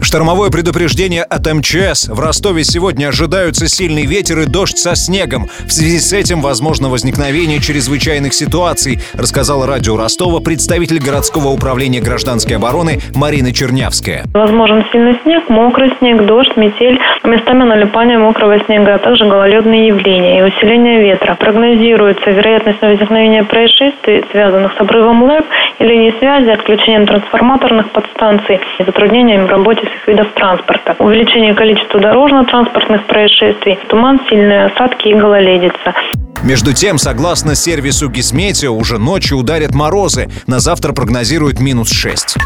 Штормовое предупреждение от МЧС. В Ростове сегодня ожидаются сильный ветер и дождь со снегом. В связи с этим возможно возникновение чрезвычайных ситуаций, рассказала радио Ростова представитель городского управления гражданской обороны Марина Чернявская. Возможен сильный снег, мокрый снег, дождь, метель, местами налипание мокрого снега, а также гололедные явления и усиление ветра. Прогнозируется вероятность возникновения происшествий, связанных с обрывом ЛЭП и линией связи, отключением трансформаторных подстанций и затруднениями в работе всех видов транспорта. Увеличение количества дорожно-транспортных происшествий, туман, сильные осадки и гололедица. Между тем, согласно сервису Гисметео, уже ночью ударят морозы. На завтра прогнозируют минус 6.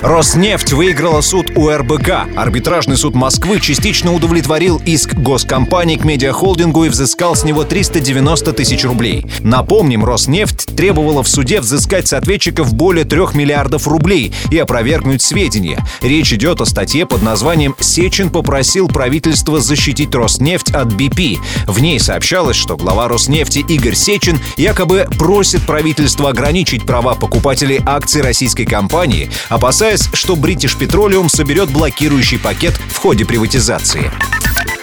Роснефть выиграла суд у РБК. Арбитражный суд Москвы частично удовлетворил иск госкомпании к медиахолдингу и взыскал с него 390 тысяч рублей. Напомним, Роснефть требовала в суде взыскать с ответчиков более 3 миллиардов рублей и опровергнуть сведения. Речь идет о статье под названием «Сечин попросил правительство защитить Роснефть от BP». В ней сообщалось, что глава Роснефти Игорь Сечин якобы просит правительство ограничить права покупателей акций российской компании, опасаясь опасаясь, что British Petroleum соберет блокирующий пакет в ходе приватизации.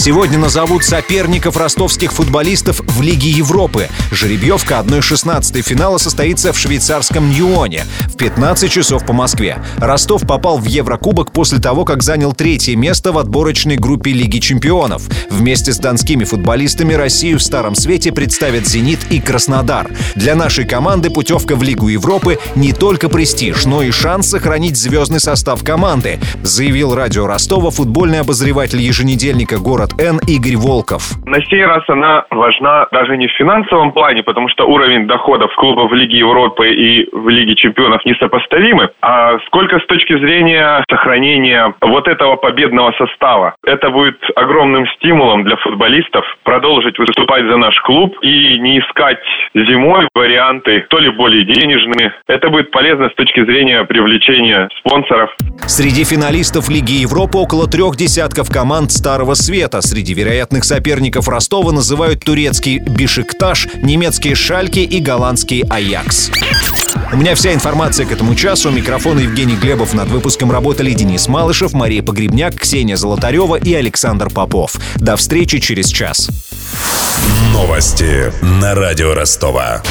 Сегодня назовут соперников ростовских футболистов в Лиге Европы. Жеребьевка 1-16 финала состоится в швейцарском Ньюоне в 15 часов по Москве. Ростов попал в Еврокубок после того, как занял третье место в отборочной группе Лиги чемпионов. Вместе с донскими футболистами Россию в Старом Свете представят «Зенит» и «Краснодар». Для нашей команды путевка в Лигу Европы не только престиж, но и шанс сохранить звездный состав команды, заявил радио Ростова футбольный обозреватель еженедельника «Город Н Игорь Волков. На сей раз она важна даже не в финансовом плане, потому что уровень доходов клубов в Лиге Европы и в Лиге Чемпионов несопоставимы, а сколько с точки зрения сохранения вот этого победного состава. Это будет огромным стимулом для футболистов продолжить выступать за наш клуб и не искать зимой варианты то ли более денежные. Это будет полезно с точки зрения привлечения спонсоров. Среди финалистов Лиги Европы около трех десятков команд Старого Света. Среди вероятных соперников Ростова называют турецкий Бишикташ, немецкие Шальки и голландский Аякс. У меня вся информация к этому часу. Микрофон Евгений Глебов. Над выпуском работали Денис Малышев, Мария Погребняк, Ксения Золотарева и Александр Попов. До встречи через час. Новости на радио Ростова.